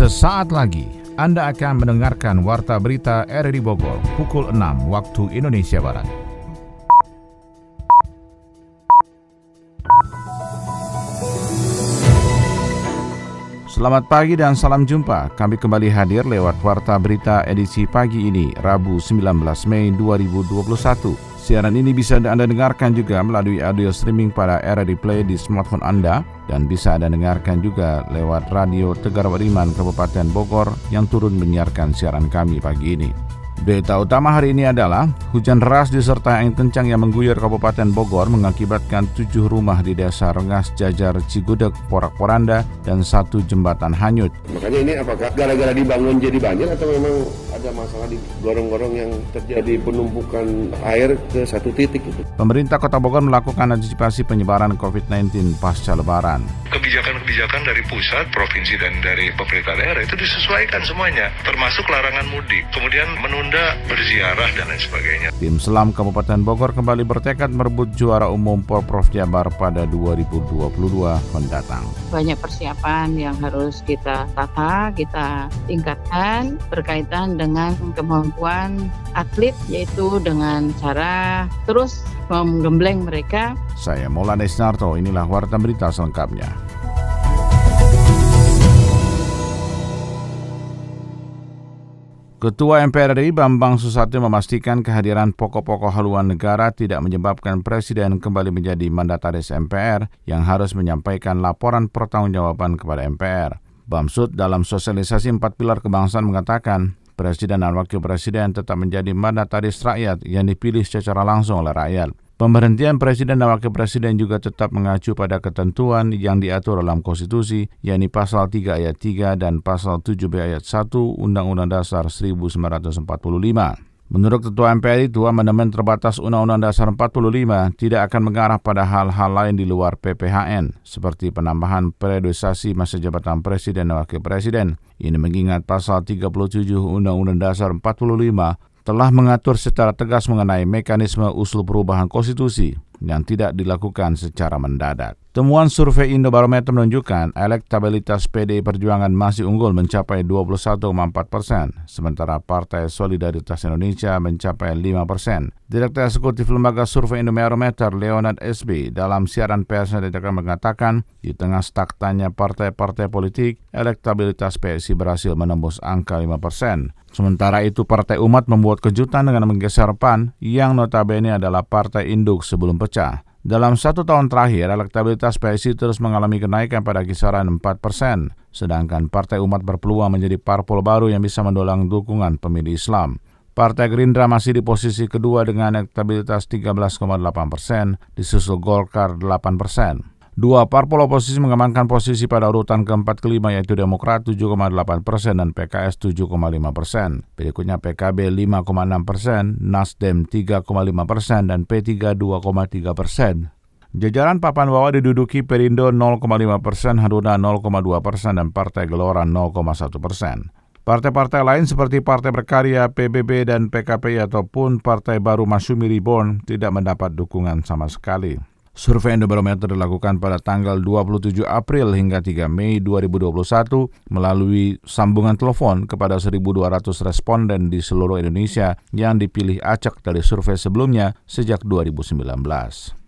Sesaat lagi Anda akan mendengarkan Warta Berita RRI Bogor pukul 6 waktu Indonesia Barat. Selamat pagi dan salam jumpa. Kami kembali hadir lewat Warta Berita edisi pagi ini, Rabu 19 Mei 2021. Siaran ini bisa Anda dengarkan juga melalui audio streaming pada RRI Play di smartphone Anda dan bisa Anda dengarkan juga lewat Radio Tegar Beriman Kabupaten Bogor yang turun menyiarkan siaran kami pagi ini. Berita utama hari ini adalah hujan deras disertai angin kencang yang mengguyur Kabupaten Bogor mengakibatkan tujuh rumah di desa Rengas, Jajar, Cigudeg, Porak-Poranda, dan satu jembatan hanyut. Makanya ini apakah gara-gara dibangun jadi banjir atau memang ada masalah di gorong-gorong yang terjadi penumpukan air ke satu titik itu? Pemerintah Kota Bogor melakukan antisipasi penyebaran COVID-19 pasca Lebaran. Kebijakan-kebijakan dari pusat, provinsi, dan dari pemerintah daerah itu disesuaikan semuanya, termasuk larangan mudik. Kemudian menunda Anda berziarah dan lain sebagainya. Tim Selam Kabupaten Bogor kembali bertekad merebut juara umum Porprov Jabar pada 2022 mendatang. Banyak persiapan yang harus kita tata, kita tingkatkan berkaitan dengan kemampuan atlet yaitu dengan cara terus menggembleng mereka. Saya Maulana Isnarto, inilah Warta Berita selengkapnya. Ketua MPR RI Bambang Susatyo memastikan kehadiran pokok-pokok haluan negara tidak menyebabkan Presiden kembali menjadi mandataris MPR yang harus menyampaikan laporan pertanggungjawaban kepada MPR. Bamsud dalam sosialisasi empat pilar kebangsaan mengatakan Presiden dan Wakil Presiden tetap menjadi mandataris rakyat yang dipilih secara langsung oleh rakyat. Pemberhentian Presiden dan Wakil Presiden juga tetap mengacu pada ketentuan yang diatur dalam konstitusi, yakni pasal 3 ayat 3 dan pasal 7b ayat 1 Undang-Undang Dasar 1945. Menurut Ketua MPR itu, amandemen terbatas Undang-Undang Dasar 45 tidak akan mengarah pada hal-hal lain di luar PPHN, seperti penambahan periodisasi masa jabatan Presiden dan Wakil Presiden. Ini mengingat pasal 37 Undang-Undang Dasar 45 telah mengatur secara tegas mengenai mekanisme usul perubahan konstitusi yang tidak dilakukan secara mendadak. Temuan survei Indobarometer menunjukkan elektabilitas PDI Perjuangan masih unggul mencapai 21,4 persen, sementara Partai Solidaritas Indonesia mencapai 5 persen. Direktur Eksekutif Lembaga Survei Indobarometer Leonard SB dalam siaran persnya mengatakan, di tengah staktanya partai-partai politik, elektabilitas PSI berhasil menembus angka 5 persen. Sementara itu Partai Umat membuat kejutan dengan menggeser PAN yang notabene adalah partai induk sebelum pecah. Dalam satu tahun terakhir, elektabilitas PSI terus mengalami kenaikan pada kisaran 4 persen, sedangkan Partai Umat berpeluang menjadi parpol baru yang bisa mendolang dukungan pemilih Islam. Partai Gerindra masih di posisi kedua dengan elektabilitas 13,8 persen, disusul Golkar 8 persen. Dua parpol oposisi mengamankan posisi pada urutan keempat kelima yaitu Demokrat 7,8 persen dan PKS 7,5 persen. Berikutnya PKB 5,6 persen, Nasdem 3,5 persen, dan P3 2,3 persen. Jajaran papan bawah diduduki Perindo 0,5 persen, Haruna 0,2 persen, dan Partai Gelora 0,1 persen. Partai-partai lain seperti Partai Berkarya, PBB, dan PKP ataupun Partai Baru Masumi Reborn tidak mendapat dukungan sama sekali. Survei Indobarometer dilakukan pada tanggal 27 April hingga 3 Mei 2021 melalui sambungan telepon kepada 1.200 responden di seluruh Indonesia yang dipilih acak dari survei sebelumnya sejak 2019.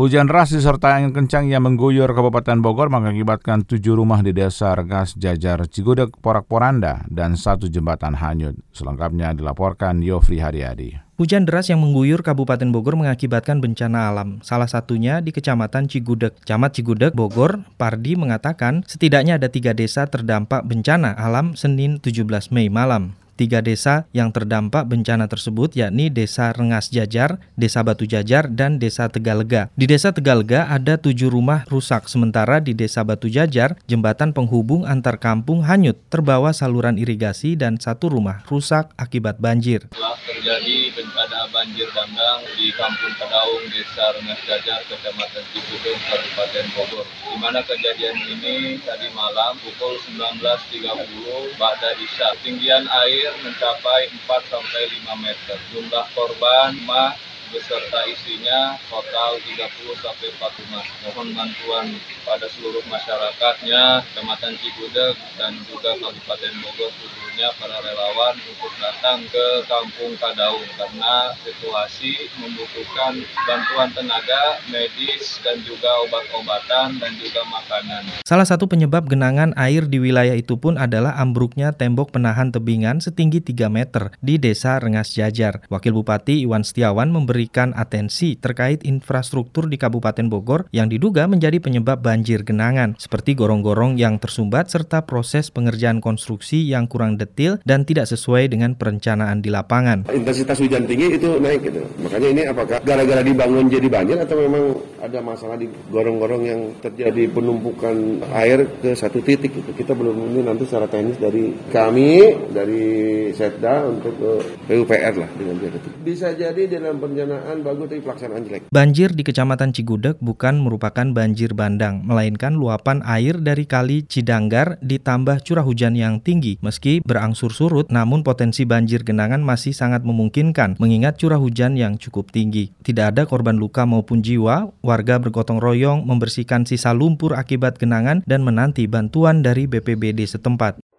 Hujan deras disertai angin kencang yang mengguyur Kabupaten Bogor mengakibatkan tujuh rumah di desa Regas, Jajar, Cigudeg, Porak-Poranda, dan satu jembatan hanyut. Selengkapnya dilaporkan Yofri Haryadi. Hujan deras yang mengguyur Kabupaten Bogor mengakibatkan bencana alam, salah satunya di Kecamatan Cigudeg. Camat Cigudeg, Bogor, Pardi mengatakan setidaknya ada tiga desa terdampak bencana alam Senin 17 Mei malam. Tiga desa yang terdampak bencana tersebut yakni Desa Rengas Jajar, Desa Batu Jajar, dan Desa Tegalega. Di Desa Tegalega ada tujuh rumah rusak, sementara di Desa Batu Jajar, jembatan penghubung antar kampung hanyut, terbawa saluran irigasi dan satu rumah rusak akibat banjir. Telah terjadi bencana banjir bandang di Kampung Kedaung, Desa Rengas Jajar, Kecamatan Cibubur, Kabupaten Bogor. Di mana kejadian ini tadi malam pukul 19.30 Ba'da Isya. Tinggian air mencapai 4 sampai 5 meter. Jumlah korban 5 beserta isinya total 30 sampai 40 rumah. Mohon bantuan pada seluruh masyarakatnya, Kecamatan Cigudeg dan juga Kabupaten Bogor khususnya para relawan untuk datang ke Kampung Kadaung karena situasi membutuhkan bantuan tenaga, medis dan juga obat-obatan dan juga makanan. Salah satu penyebab genangan air di wilayah itu pun adalah ambruknya tembok penahan tebingan setinggi 3 meter di Desa Rengas Jajar. Wakil Bupati Iwan Setiawan memberikan atensi terkait infrastruktur di Kabupaten Bogor yang diduga menjadi penyebab banjir genangan, seperti gorong-gorong yang tersumbat serta proses pengerjaan konstruksi yang kurang detil dan tidak sesuai dengan perencanaan di lapangan. Intensitas hujan tinggi itu naik gitu. Makanya ini apakah gara-gara dibangun jadi banjir atau memang ada masalah di gorong-gorong yang terjadi penumpukan air ke satu titik itu. Kita belum ini nanti secara teknis dari kami, dari Setda untuk ke PUPR lah dengan dia Bisa jadi dalam perencanaan bagus tapi pelaksanaan jelek. Banjir di Kecamatan Cigudeg bukan merupakan banjir bandang, melainkan luapan air dari kali Cidanggar ditambah curah hujan yang tinggi. Meski berangsur surut, namun potensi banjir genangan masih sangat memungkinkan mengingat curah hujan yang cukup tinggi. Tidak ada korban luka maupun jiwa, warga bergotong royong membersihkan sisa lumpur akibat genangan dan menanti bantuan dari BPBD setempat.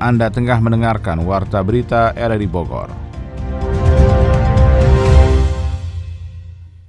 Anda tengah mendengarkan Warta Berita RRI Bogor.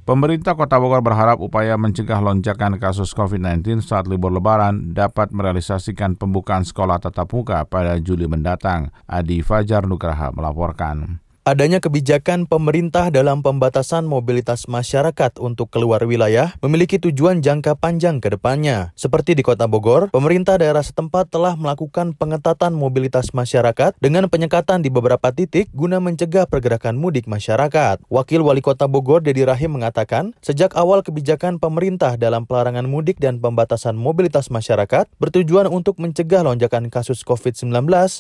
Pemerintah Kota Bogor berharap upaya mencegah lonjakan kasus COVID-19 saat libur lebaran dapat merealisasikan pembukaan sekolah tatap muka pada Juli mendatang. Adi Fajar Nugraha melaporkan. Adanya kebijakan pemerintah dalam pembatasan mobilitas masyarakat untuk keluar wilayah memiliki tujuan jangka panjang ke depannya. Seperti di Kota Bogor, pemerintah daerah setempat telah melakukan pengetatan mobilitas masyarakat dengan penyekatan di beberapa titik guna mencegah pergerakan mudik masyarakat. Wakil Wali Kota Bogor, Dedi Rahim, mengatakan, sejak awal kebijakan pemerintah dalam pelarangan mudik dan pembatasan mobilitas masyarakat bertujuan untuk mencegah lonjakan kasus COVID-19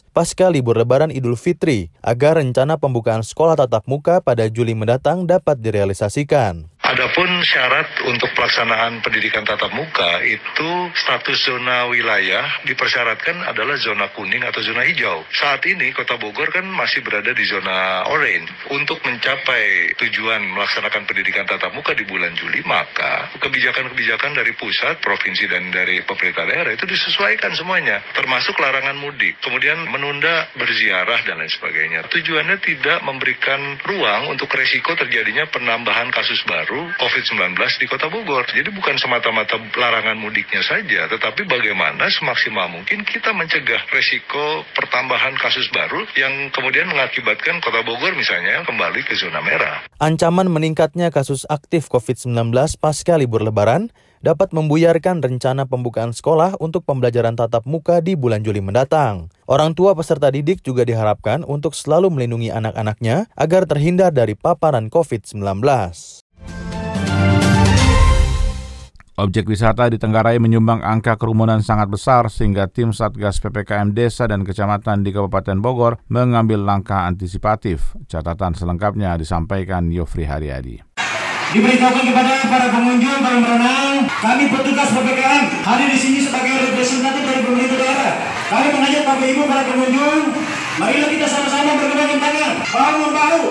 pasca libur lebaran Idul Fitri, agar rencana pembukaan pembukaan sekolah tatap muka pada Juli mendatang dapat direalisasikan. Adapun syarat untuk pelaksanaan pendidikan tatap muka itu status zona wilayah dipersyaratkan adalah zona kuning atau zona hijau. Saat ini Kota Bogor kan masih berada di zona orange. Untuk mencapai tujuan melaksanakan pendidikan tatap muka di bulan Juli, maka kebijakan-kebijakan dari pusat, provinsi dan dari pemerintah daerah itu disesuaikan semuanya, termasuk larangan mudik, kemudian menunda berziarah dan lain sebagainya. Tujuannya tidak memberikan ruang untuk resiko terjadinya penambahan kasus baru COVID-19 di Kota Bogor. Jadi bukan semata-mata larangan mudiknya saja, tetapi bagaimana semaksimal mungkin kita mencegah resiko pertambahan kasus baru yang kemudian mengakibatkan Kota Bogor misalnya kembali ke zona merah. Ancaman meningkatnya kasus aktif COVID-19 pasca libur lebaran dapat membuyarkan rencana pembukaan sekolah untuk pembelajaran tatap muka di bulan Juli mendatang. Orang tua peserta didik juga diharapkan untuk selalu melindungi anak-anaknya agar terhindar dari paparan COVID-19. Objek wisata di Tenggarai menyumbang angka kerumunan sangat besar sehingga tim Satgas PPKM Desa dan Kecamatan di Kabupaten Bogor mengambil langkah antisipatif. Catatan selengkapnya disampaikan Yofri Haryadi. Diberitahukan kepada para pengunjung, para berenang, kami petugas PPKM hadir di sini sebagai representatif dari pemerintah daerah. Kami mengajak Bapak Ibu para pengunjung, marilah kita sama-sama bergabung tangan, bahu membahu,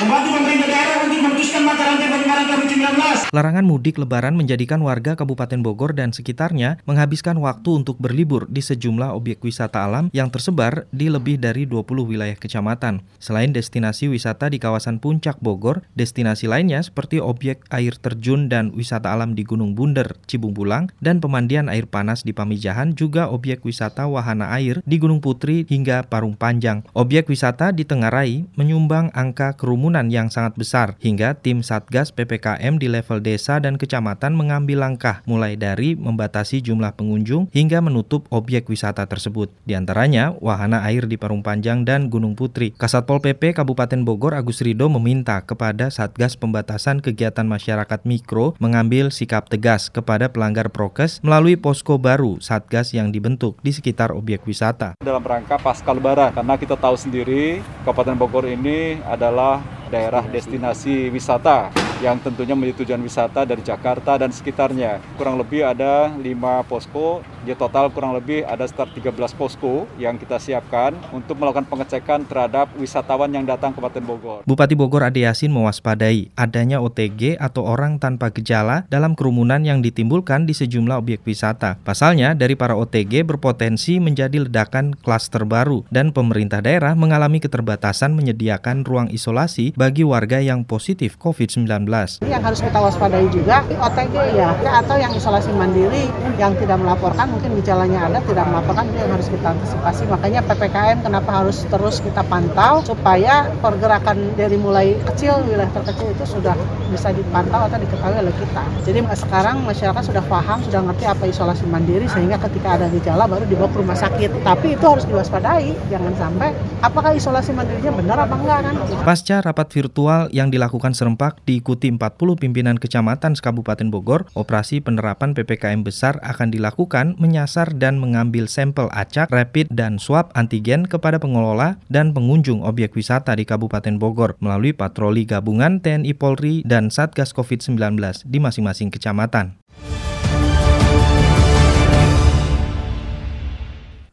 membantu pemerintah daerah untuk memutuskan mata rantai penyebaran COVID-19. Larangan mudik lebaran menjadikan warga Kabupaten Bogor dan sekitarnya menghabiskan waktu untuk berlibur di sejumlah objek wisata alam yang tersebar di lebih dari 20 wilayah kecamatan. Selain destinasi wisata di kawasan Puncak Bogor, destinasi lainnya seperti objek air terjun dan wisata alam di Gunung Bunder, Cibung Bulang, dan pemandian air panas di Pamijahan juga objek wisata wahana air di Gunung Putri hingga Parung Panjang. Objek wisata di Tengarai menyumbang angka kerumunan yang sangat besar hingga tim Satgas PPKM di level desa dan kecamatan mengambil langkah mulai dari membatasi jumlah pengunjung hingga menutup objek wisata tersebut. Di antaranya wahana air di Parung Panjang dan Gunung Putri. Kasatpol PP Kabupaten Bogor Agus Rido meminta kepada Satgas Pembatasan Kegiatan Masyarakat Mikro mengambil sikap tegas kepada pelanggar prokes melalui posko baru Satgas yang dibentuk di sekitar objek wisata. Dalam rangka pasca lebaran karena kita tahu sendiri Kabupaten Bogor ini adalah daerah destinasi wisata yang tentunya menjadi tujuan wisata dari Jakarta dan sekitarnya. Kurang lebih ada 5 posko, di total kurang lebih ada sekitar 13 posko yang kita siapkan untuk melakukan pengecekan terhadap wisatawan yang datang ke Kabupaten Bogor. Bupati Bogor Ade Yasin mewaspadai adanya OTG atau orang tanpa gejala dalam kerumunan yang ditimbulkan di sejumlah objek wisata. Pasalnya, dari para OTG berpotensi menjadi ledakan klaster baru dan pemerintah daerah mengalami keterbatasan menyediakan ruang isolasi bagi warga yang positif COVID-19. Yang harus kita waspadai juga OTG ya, atau yang isolasi mandiri yang tidak melaporkan mungkin gejalanya ada tidak melaporkan itu yang harus kita antisipasi. Makanya PPKM kenapa harus terus kita pantau supaya pergerakan dari mulai kecil wilayah terkecil itu sudah bisa dipantau atau diketahui oleh kita. Jadi sekarang masyarakat sudah paham, sudah ngerti apa isolasi mandiri sehingga ketika ada gejala baru dibawa ke rumah sakit. Tapi itu harus diwaspadai, jangan sampai apakah isolasi mandirinya benar apa enggak kan? Pasca rapat virtual yang dilakukan serempak diikuti 40 pimpinan kecamatan Kabupaten Bogor, operasi penerapan PPKM besar akan dilakukan menyasar dan mengambil sampel acak, rapid, dan swab antigen kepada pengelola dan pengunjung objek wisata di Kabupaten Bogor melalui patroli gabungan TNI Polri dan Satgas COVID-19 di masing-masing kecamatan.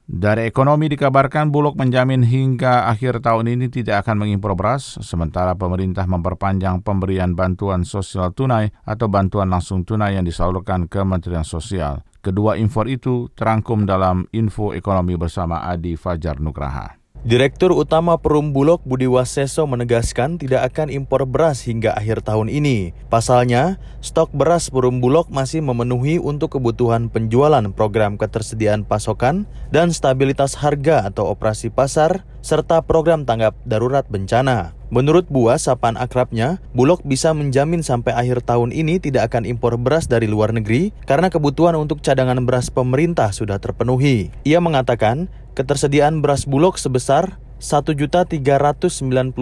Dari ekonomi dikabarkan Bulog menjamin hingga akhir tahun ini tidak akan mengimpor beras, sementara pemerintah memperpanjang pemberian bantuan sosial tunai atau bantuan langsung tunai yang disalurkan Kementerian Sosial. Kedua impor itu terangkum dalam info ekonomi bersama Adi Fajar Nugraha. Direktur Utama Perum Bulog Budi Waseso menegaskan tidak akan impor beras hingga akhir tahun ini. Pasalnya, stok beras Perum Bulog masih memenuhi untuk kebutuhan penjualan program ketersediaan pasokan dan stabilitas harga atau operasi pasar, serta program tanggap darurat bencana. Menurut Buas, sapaan akrabnya, Bulog bisa menjamin sampai akhir tahun ini tidak akan impor beras dari luar negeri karena kebutuhan untuk cadangan beras pemerintah sudah terpenuhi. Ia mengatakan, ketersediaan beras Bulog sebesar 1.395.376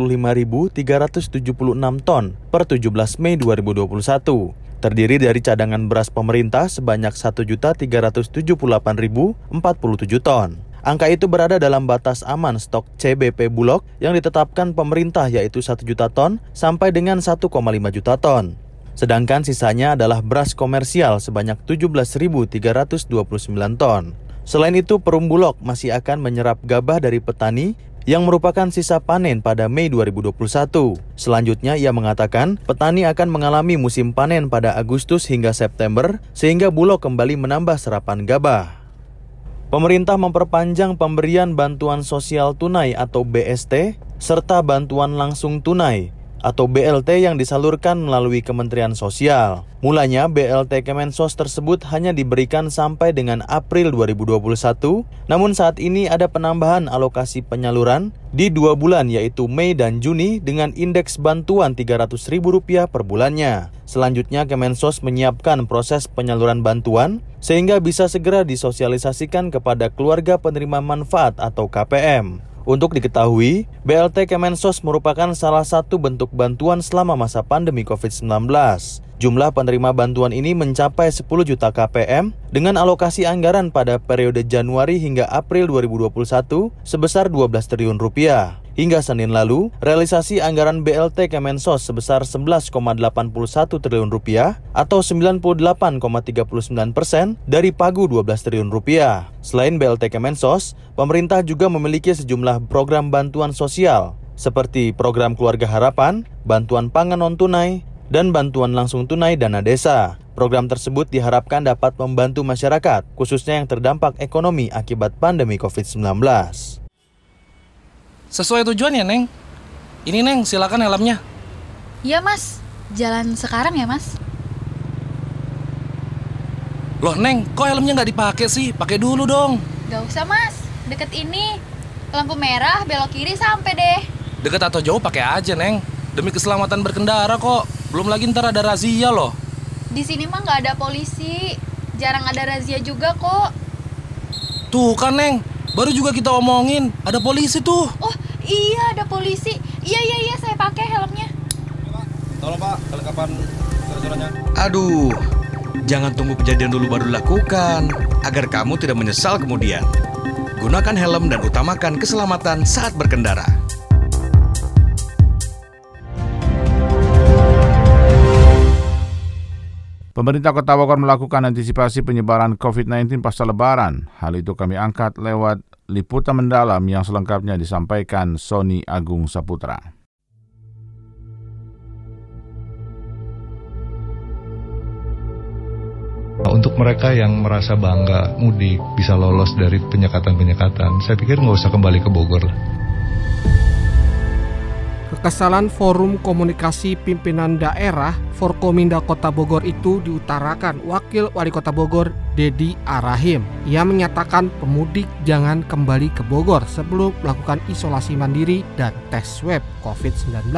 ton per 17 Mei 2021 terdiri dari cadangan beras pemerintah sebanyak 1.378.047 ton. Angka itu berada dalam batas aman stok CBP Bulog yang ditetapkan pemerintah yaitu 1 juta ton sampai dengan 1,5 juta ton. Sedangkan sisanya adalah beras komersial sebanyak 17.329 ton. Selain itu, Perum Bulog masih akan menyerap gabah dari petani yang merupakan sisa panen pada Mei 2021. Selanjutnya ia mengatakan petani akan mengalami musim panen pada Agustus hingga September sehingga Bulog kembali menambah serapan gabah. Pemerintah memperpanjang pemberian bantuan sosial tunai atau BST serta bantuan langsung tunai atau BLT yang disalurkan melalui Kementerian Sosial. Mulanya BLT Kemensos tersebut hanya diberikan sampai dengan April 2021, namun saat ini ada penambahan alokasi penyaluran di dua bulan yaitu Mei dan Juni dengan indeks bantuan Rp300.000 per bulannya. Selanjutnya Kemensos menyiapkan proses penyaluran bantuan sehingga bisa segera disosialisasikan kepada keluarga penerima manfaat atau KPM. Untuk diketahui, BLT Kemensos merupakan salah satu bentuk bantuan selama masa pandemi COVID-19. Jumlah penerima bantuan ini mencapai 10 juta KPM dengan alokasi anggaran pada periode Januari hingga April 2021 sebesar 12 triliun rupiah. Hingga Senin lalu, realisasi anggaran BLT Kemensos sebesar 11,81 triliun rupiah atau 98,39 persen dari pagu 12 triliun rupiah. Selain BLT Kemensos, pemerintah juga memiliki sejumlah program bantuan sosial seperti program Keluarga Harapan, bantuan pangan non-tunai, dan bantuan langsung tunai dana desa. Program tersebut diharapkan dapat membantu masyarakat, khususnya yang terdampak ekonomi akibat pandemi COVID-19. Sesuai tujuan ya, Neng. Ini, Neng, silakan helmnya. Iya, Mas. Jalan sekarang ya, Mas. Loh, Neng, kok helmnya nggak dipakai sih? Pakai dulu dong. Gak usah, Mas. Deket ini. Lampu merah, belok kiri sampai deh. Deket atau jauh pakai aja, Neng. Demi keselamatan berkendara kok. Belum lagi ntar ada razia loh. Di sini mah nggak ada polisi. Jarang ada razia juga kok. Tuh kan, Neng. Baru juga kita omongin, ada polisi tuh. Oh, iya ada polisi. Iya, iya, iya, saya pakai helmnya. Tolong Pak, kelengkapan surat-suratnya. Aduh, jangan tunggu kejadian dulu baru dilakukan, agar kamu tidak menyesal kemudian. Gunakan helm dan utamakan keselamatan saat berkendara. Pemerintah Kota Bogor melakukan antisipasi penyebaran COVID-19 pasca lebaran. Hal itu kami angkat lewat liputan mendalam yang selengkapnya disampaikan Sony Agung Saputra. Untuk mereka yang merasa bangga mudik bisa lolos dari penyekatan-penyekatan, saya pikir nggak usah kembali ke Bogor. Kekesalan Forum Komunikasi Pimpinan Daerah Forkominda Kota Bogor itu diutarakan Wakil Wali Kota Bogor Dedi Arahim. Ia menyatakan pemudik jangan kembali ke Bogor sebelum melakukan isolasi mandiri dan tes swab COVID-19.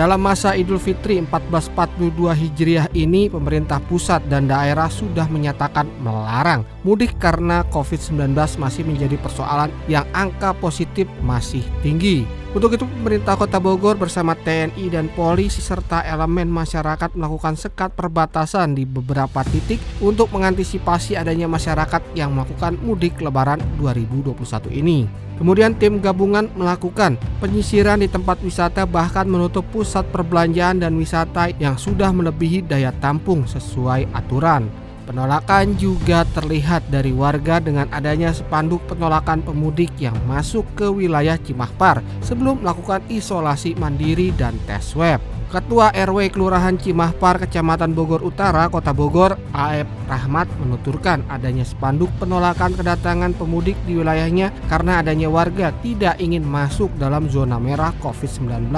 Dalam masa Idul Fitri 1442 Hijriah ini, pemerintah pusat dan daerah sudah menyatakan melarang mudik karena COVID-19 masih menjadi persoalan yang angka positif masih tinggi. Untuk itu pemerintah Kota Bogor bersama TNI dan polisi serta elemen masyarakat melakukan sekat perbatasan di beberapa titik untuk mengantisipasi adanya masyarakat yang melakukan mudik lebaran 2021 ini. Kemudian tim gabungan melakukan penyisiran di tempat wisata bahkan menutup pusat perbelanjaan dan wisata yang sudah melebihi daya tampung sesuai aturan. Penolakan juga terlihat dari warga dengan adanya spanduk penolakan pemudik yang masuk ke wilayah Cimahpar sebelum melakukan isolasi mandiri dan tes swab. Ketua RW Kelurahan Cimahpar, Kecamatan Bogor Utara, Kota Bogor, AF Rahmat menuturkan adanya spanduk penolakan kedatangan pemudik di wilayahnya karena adanya warga tidak ingin masuk dalam zona merah COVID-19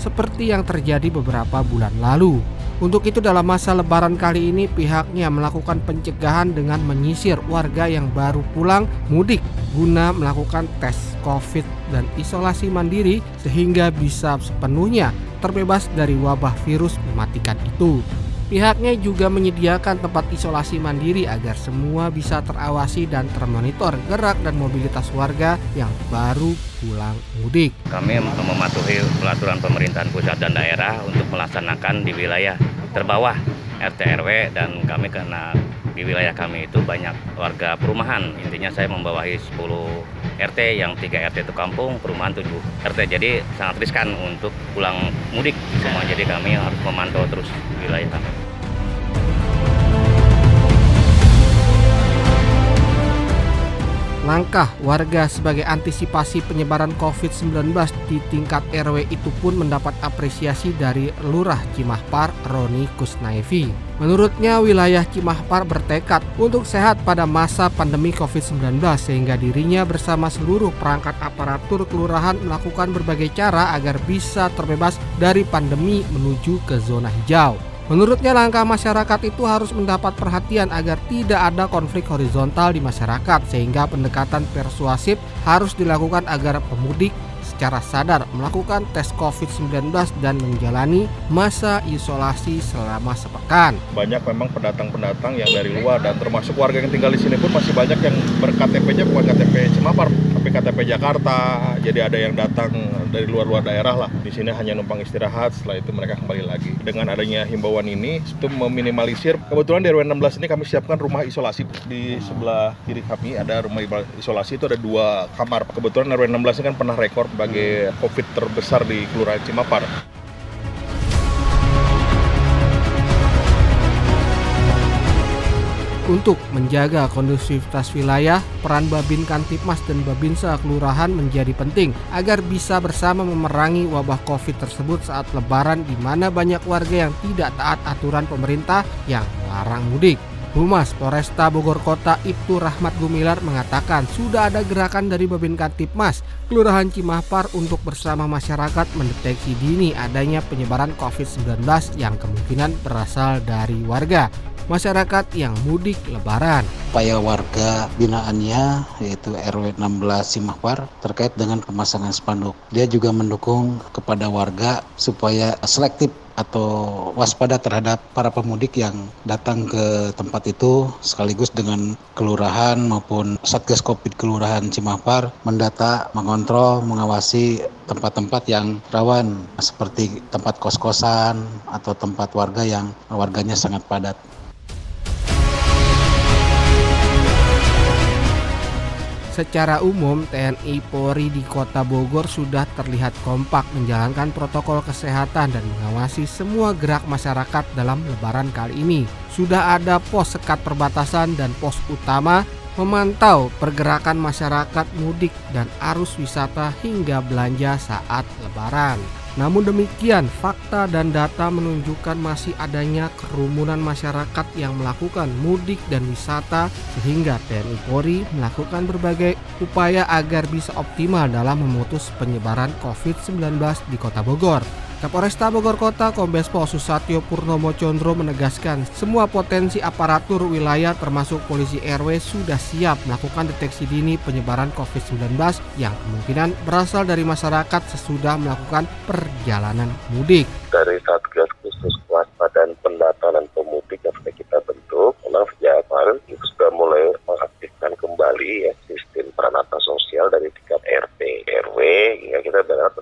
seperti yang terjadi beberapa bulan lalu. Untuk itu dalam masa lebaran kali ini pihaknya melakukan pencegahan dengan menyisir warga yang baru pulang mudik guna melakukan tes COVID dan isolasi mandiri sehingga bisa sepenuhnya terbebas dari wabah virus mematikan itu. Pihaknya juga menyediakan tempat isolasi mandiri agar semua bisa terawasi dan termonitor gerak dan mobilitas warga yang baru pulang mudik. Kami mematuhi peraturan pemerintahan pusat dan daerah untuk melaksanakan di wilayah terbawah RT RW dan kami karena di wilayah kami itu banyak warga perumahan. Intinya saya membawahi 10 RT yang 3 RT itu kampung, perumahan 7 RT. Jadi sangat riskan untuk pulang mudik semua. Jadi kami harus memantau terus wilayah kami. Langkah warga sebagai antisipasi penyebaran COVID-19 di tingkat RW itu pun mendapat apresiasi dari Lurah Cimahpar Roni Kusnaifi. Menurutnya wilayah Cimahpar bertekad untuk sehat pada masa pandemi COVID-19 sehingga dirinya bersama seluruh perangkat aparatur kelurahan melakukan berbagai cara agar bisa terbebas dari pandemi menuju ke zona hijau. Menurutnya langkah masyarakat itu harus mendapat perhatian agar tidak ada konflik horizontal di masyarakat sehingga pendekatan persuasif harus dilakukan agar pemudik secara sadar melakukan tes COVID-19 dan menjalani masa isolasi selama sepekan. Banyak memang pendatang-pendatang yang dari luar dan termasuk warga yang tinggal di sini pun masih banyak yang berKTP-nya bukan KTP Cemapar, tapi KTP Jakarta. Jadi ada yang datang dari luar-luar daerah lah. Di sini hanya numpang istirahat, setelah itu mereka kembali lagi. Dengan adanya himbauan ini, itu meminimalisir. Kebetulan di RW 16 ini kami siapkan rumah isolasi di sebelah kiri kami ada rumah isolasi itu ada dua kamar. Kebetulan RW 16 ini kan pernah rekor sebagai COVID terbesar di Kelurahan Cimapar. Untuk menjaga kondusivitas wilayah, peran Babin Kantipmas dan Babinsa Kelurahan menjadi penting agar bisa bersama memerangi wabah COVID tersebut saat lebaran di mana banyak warga yang tidak taat aturan pemerintah yang melarang mudik. Humas Polresta Bogor Kota Ibtu Rahmat Gumilar mengatakan sudah ada gerakan dari Babin Kantipmas Kelurahan Cimahpar untuk bersama masyarakat mendeteksi dini adanya penyebaran COVID-19 yang kemungkinan berasal dari warga masyarakat yang mudik lebaran. Upaya warga binaannya yaitu RW 16 Simahpar terkait dengan pemasangan spanduk. Dia juga mendukung kepada warga supaya selektif atau waspada terhadap para pemudik yang datang ke tempat itu sekaligus dengan kelurahan maupun Satgas Covid Kelurahan Cimahpar mendata, mengontrol, mengawasi tempat-tempat yang rawan seperti tempat kos-kosan atau tempat warga yang warganya sangat padat. Secara umum, TNI Polri di Kota Bogor sudah terlihat kompak menjalankan protokol kesehatan dan mengawasi semua gerak masyarakat dalam lebaran kali ini. Sudah ada pos sekat perbatasan dan pos utama memantau pergerakan masyarakat mudik dan arus wisata hingga belanja saat lebaran. Namun demikian, fakta dan data menunjukkan masih adanya kerumunan masyarakat yang melakukan mudik dan wisata sehingga TNI Polri melakukan berbagai upaya agar bisa optimal dalam memutus penyebaran COVID-19 di Kota Bogor. Kapolresta Bogor Kota Kombes Pol Susatyo Purnomo Condro menegaskan semua potensi aparatur wilayah termasuk polisi RW sudah siap melakukan deteksi dini penyebaran COVID-19 yang kemungkinan berasal dari masyarakat sesudah melakukan perjalanan mudik. Dari Satgas Khusus Kewaspadaan Pendata dan Pemudik yang sudah kita bentuk, memang sejak kemarin itu sudah mulai mengaktifkan kembali ya sistem peranata sosial dari tingkat RT, RW, hingga kita berharap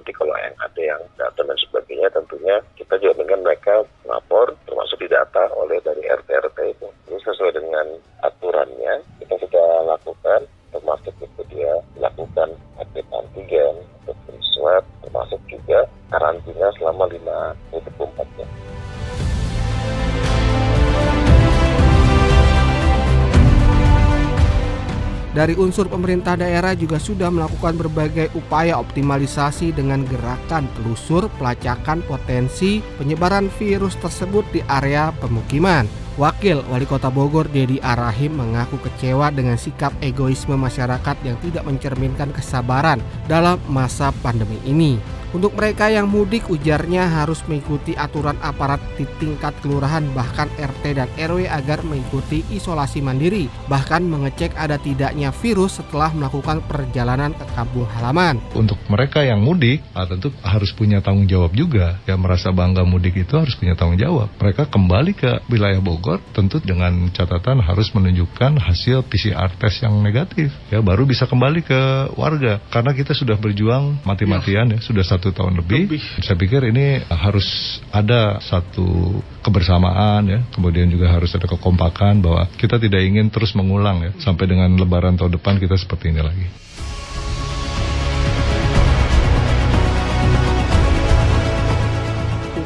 Dari unsur pemerintah daerah juga sudah melakukan berbagai upaya optimalisasi dengan gerakan telusur pelacakan potensi penyebaran virus tersebut di area pemukiman. Wakil Wali Kota Bogor Dedi Arahim mengaku kecewa dengan sikap egoisme masyarakat yang tidak mencerminkan kesabaran dalam masa pandemi ini. Untuk mereka yang mudik ujarnya harus mengikuti aturan aparat di tingkat kelurahan bahkan RT dan RW agar mengikuti isolasi mandiri bahkan mengecek ada tidaknya virus setelah melakukan perjalanan ke kampung halaman. Untuk mereka yang mudik ah, tentu harus punya tanggung jawab juga yang merasa bangga mudik itu harus punya tanggung jawab. Mereka kembali ke wilayah Bogor tentu dengan catatan harus menunjukkan hasil PCR test yang negatif ya baru bisa kembali ke warga karena kita sudah berjuang mati-matian ya sudah satu tahun lebih. lebih. Saya pikir ini harus ada satu kebersamaan ya, kemudian juga harus ada kekompakan bahwa kita tidak ingin terus mengulang ya sampai dengan Lebaran tahun depan kita seperti ini lagi.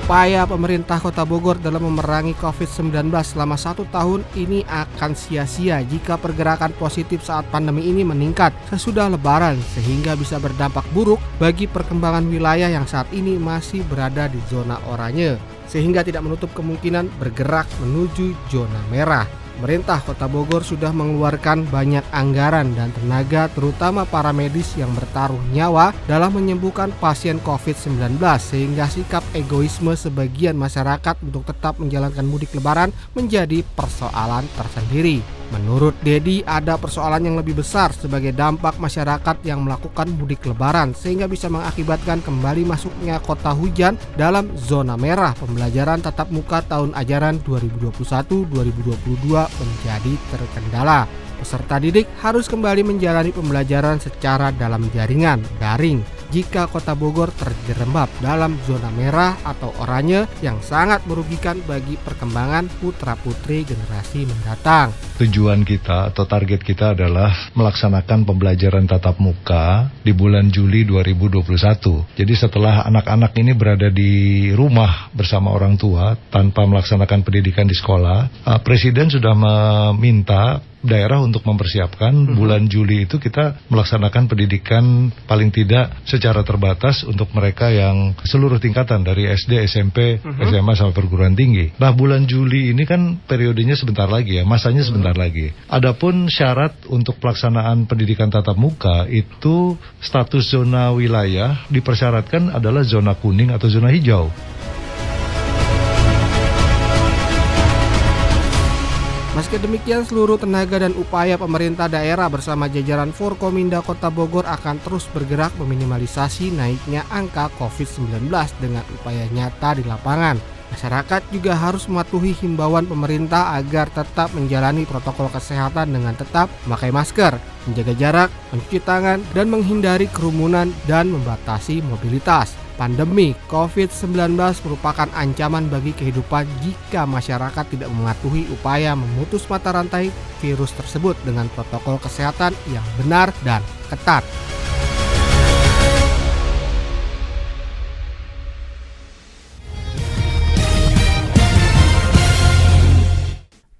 Upaya pemerintah kota Bogor dalam memerangi COVID-19 selama satu tahun ini akan sia-sia jika pergerakan positif saat pandemi ini meningkat sesudah lebaran sehingga bisa berdampak buruk bagi perkembangan wilayah yang saat ini masih berada di zona oranye sehingga tidak menutup kemungkinan bergerak menuju zona merah. Pemerintah Kota Bogor sudah mengeluarkan banyak anggaran dan tenaga terutama para medis yang bertaruh nyawa dalam menyembuhkan pasien COVID-19 sehingga sikap egoisme sebagian masyarakat untuk tetap menjalankan mudik lebaran menjadi persoalan tersendiri. Menurut Dedi ada persoalan yang lebih besar sebagai dampak masyarakat yang melakukan mudik lebaran sehingga bisa mengakibatkan kembali masuknya kota hujan dalam zona merah pembelajaran tatap muka tahun ajaran 2021-2022 menjadi terkendala. Peserta didik harus kembali menjalani pembelajaran secara dalam jaringan daring jika kota Bogor terjerembab dalam zona merah atau oranye yang sangat merugikan bagi perkembangan putra-putri generasi mendatang. Tujuan kita atau target kita adalah melaksanakan pembelajaran tatap muka di bulan Juli 2021. Jadi setelah anak-anak ini berada di rumah bersama orang tua tanpa melaksanakan pendidikan di sekolah, uh, Presiden sudah meminta daerah untuk mempersiapkan hmm. bulan Juli itu kita melaksanakan pendidikan paling tidak secara terbatas untuk mereka yang seluruh tingkatan dari SD, SMP, hmm. SMA sampai perguruan tinggi. Nah, bulan Juli ini kan periodenya sebentar lagi ya, masanya sebentar hmm. lagi. Adapun syarat untuk pelaksanaan pendidikan tatap muka itu status zona wilayah dipersyaratkan adalah zona kuning atau zona hijau. Meski demikian, seluruh tenaga dan upaya pemerintah daerah bersama jajaran Forkominda Kota Bogor akan terus bergerak meminimalisasi naiknya angka COVID-19 dengan upaya nyata di lapangan. Masyarakat juga harus mematuhi himbauan pemerintah agar tetap menjalani protokol kesehatan dengan tetap memakai masker, menjaga jarak, mencuci tangan, dan menghindari kerumunan dan membatasi mobilitas. Pandemi COVID-19 merupakan ancaman bagi kehidupan jika masyarakat tidak mematuhi upaya memutus mata rantai virus tersebut dengan protokol kesehatan yang benar dan ketat.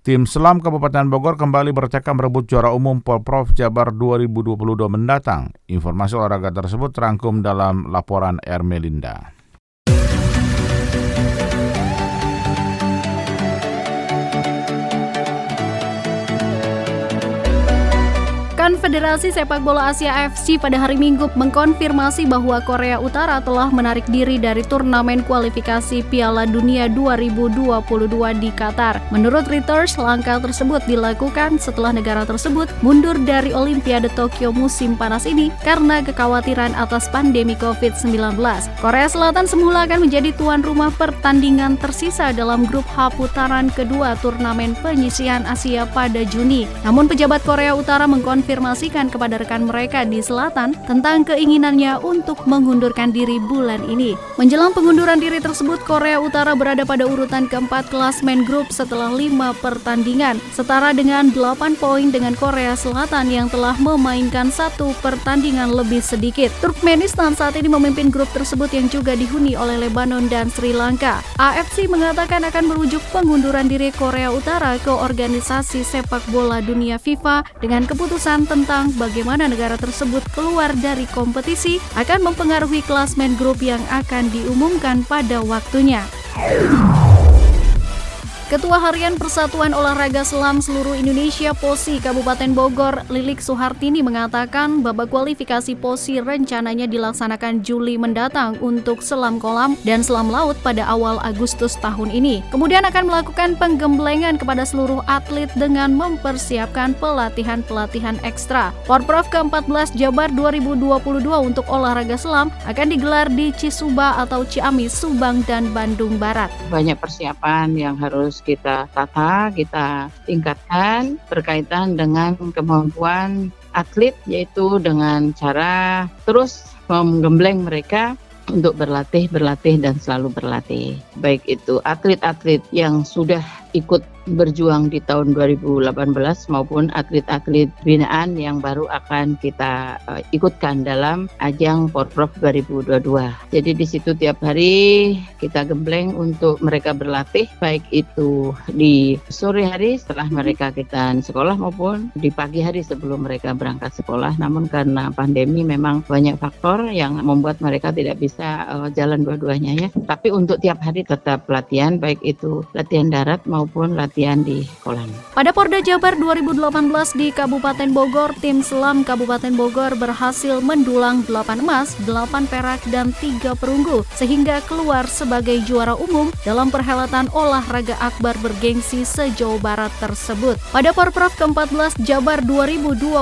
Tim Selam Kabupaten Bogor kembali bercakap merebut juara umum Polprov Jabar 2022 mendatang. Informasi olahraga tersebut terangkum dalam laporan Ermelinda. Konfederasi Sepak Bola Asia AFC pada hari Minggu mengkonfirmasi bahwa Korea Utara telah menarik diri dari turnamen kualifikasi Piala Dunia 2022 di Qatar. Menurut Reuters, langkah tersebut dilakukan setelah negara tersebut mundur dari Olimpiade Tokyo musim panas ini karena kekhawatiran atas pandemi COVID-19. Korea Selatan semula akan menjadi tuan rumah pertandingan tersisa dalam grup H putaran kedua turnamen penyisian Asia pada Juni. Namun pejabat Korea Utara mengkonfirmasi menginformasikan kepada rekan mereka di selatan tentang keinginannya untuk mengundurkan diri bulan ini. Menjelang pengunduran diri tersebut, Korea Utara berada pada urutan keempat klasmen grup setelah lima pertandingan, setara dengan 8 poin dengan Korea Selatan yang telah memainkan satu pertandingan lebih sedikit. Turkmenistan saat ini memimpin grup tersebut yang juga dihuni oleh Lebanon dan Sri Lanka. AFC mengatakan akan merujuk pengunduran diri Korea Utara ke organisasi sepak bola dunia FIFA dengan keputusan tentang bagaimana negara tersebut keluar dari kompetisi akan mempengaruhi klasmen grup yang akan diumumkan pada waktunya. Ketua Harian Persatuan Olahraga Selam Seluruh Indonesia POSI Kabupaten Bogor, Lilik Suhartini mengatakan babak kualifikasi POSI rencananya dilaksanakan Juli mendatang untuk selam kolam dan selam laut pada awal Agustus tahun ini. Kemudian akan melakukan penggemblengan kepada seluruh atlet dengan mempersiapkan pelatihan-pelatihan ekstra. Porprov ke-14 Jabar 2022 untuk olahraga selam akan digelar di Cisuba atau Ciamis, Subang, dan Bandung Barat. Banyak persiapan yang harus kita tata, kita tingkatkan berkaitan dengan kemampuan atlet yaitu dengan cara terus menggembleng mereka untuk berlatih, berlatih dan selalu berlatih. Baik itu atlet-atlet yang sudah ikut berjuang di tahun 2018 maupun atlet-atlet binaan yang baru akan kita uh, ikutkan dalam ajang Porprov 2022. Jadi di situ tiap hari kita gembleng untuk mereka berlatih baik itu di sore hari setelah mereka kita sekolah maupun di pagi hari sebelum mereka berangkat sekolah. Namun karena pandemi memang banyak faktor yang membuat mereka tidak bisa uh, jalan dua-duanya ya. Tapi untuk tiap hari tetap latihan baik itu latihan darat maupun latihan latihan di kolam. Pada Porda Jabar 2018 di Kabupaten Bogor, tim selam Kabupaten Bogor berhasil mendulang 8 emas, 8 perak, dan 3 perunggu sehingga keluar sebagai juara umum dalam perhelatan olahraga akbar bergengsi sejauh barat tersebut. Pada Porprov ke-14 Jabar 2022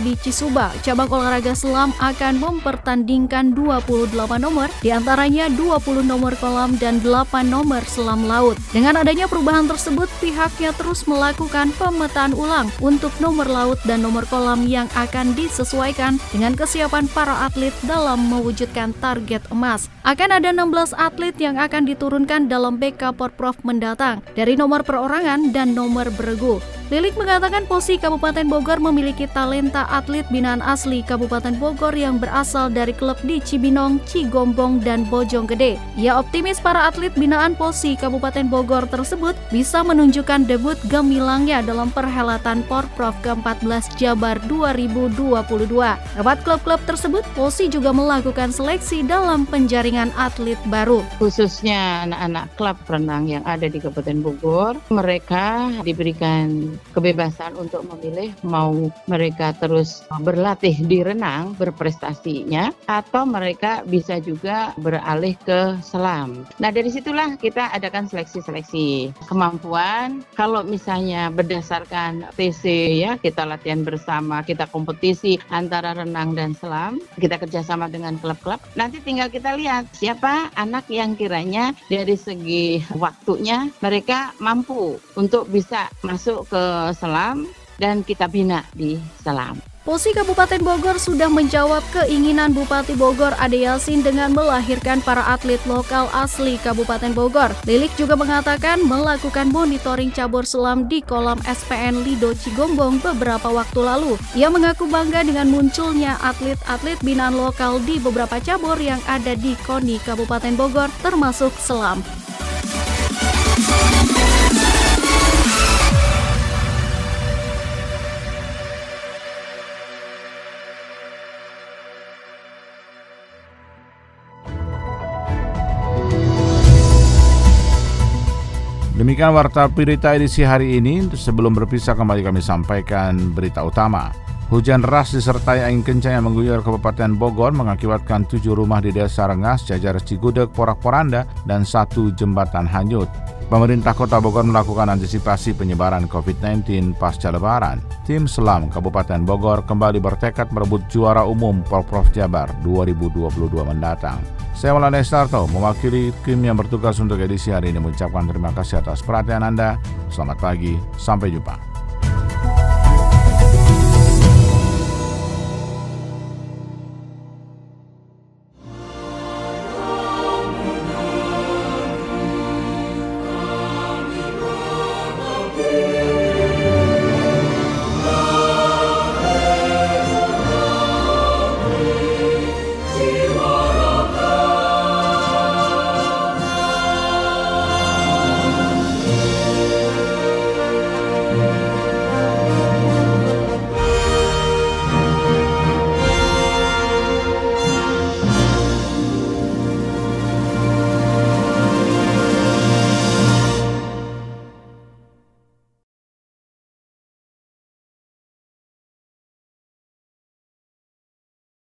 di Cisuba, cabang olahraga selam akan mempertandingkan 28 nomor, di antaranya 20 nomor kolam dan 8 nomor selam laut. Dengan adanya perubahan tersebut, pihak pihaknya terus melakukan pemetaan ulang untuk nomor laut dan nomor kolam yang akan disesuaikan dengan kesiapan para atlet dalam mewujudkan target emas. Akan ada 16 atlet yang akan diturunkan dalam BK Porprov mendatang dari nomor perorangan dan nomor beregu. Lilik mengatakan Posi Kabupaten Bogor memiliki talenta atlet binaan asli Kabupaten Bogor yang berasal dari klub di Cibinong, Cigombong, dan Bojonggede. Ia optimis para atlet binaan Posi Kabupaten Bogor tersebut bisa menunjukkan debut gemilangnya dalam perhelatan Porprov ke-14 Jabar 2022. Lewat klub-klub tersebut, Posi juga melakukan seleksi dalam penjaringan atlet baru. Khususnya anak-anak klub renang yang ada di Kabupaten Bogor, mereka diberikan kebebasan untuk memilih mau mereka terus berlatih di renang berprestasinya atau mereka bisa juga beralih ke selam. Nah dari situlah kita adakan seleksi-seleksi kemampuan. Kalau misalnya berdasarkan TC ya kita latihan bersama, kita kompetisi antara renang dan selam, kita kerjasama dengan klub-klub. Nanti tinggal kita lihat siapa anak yang kiranya dari segi waktunya mereka mampu untuk bisa masuk ke selam dan kita bina di selam. Posi Kabupaten Bogor sudah menjawab keinginan Bupati Bogor Ade Yasin dengan melahirkan para atlet lokal asli Kabupaten Bogor. Lilik juga mengatakan melakukan monitoring cabur selam di kolam SPN Lido Cigombong beberapa waktu lalu. Ia mengaku bangga dengan munculnya atlet-atlet binaan lokal di beberapa cabur yang ada di KONI Kabupaten Bogor termasuk selam. Demikian Warta Pirita edisi hari ini. Sebelum berpisah kembali kami sampaikan berita utama. Hujan deras disertai angin kencang yang mengguyur Kabupaten Bogor mengakibatkan tujuh rumah di Desa Rengas, Jajar Cigudeg, Porak-Poranda, dan satu jembatan hanyut. Pemerintah Kota Bogor melakukan antisipasi penyebaran COVID-19 pasca Lebaran. Tim Selam Kabupaten Bogor kembali bertekad merebut juara umum Porprov Jabar 2022 mendatang. Saya Maulana Estarto, mewakili tim yang bertugas untuk edisi hari ini mengucapkan terima kasih atas perhatian Anda. Selamat pagi, sampai jumpa.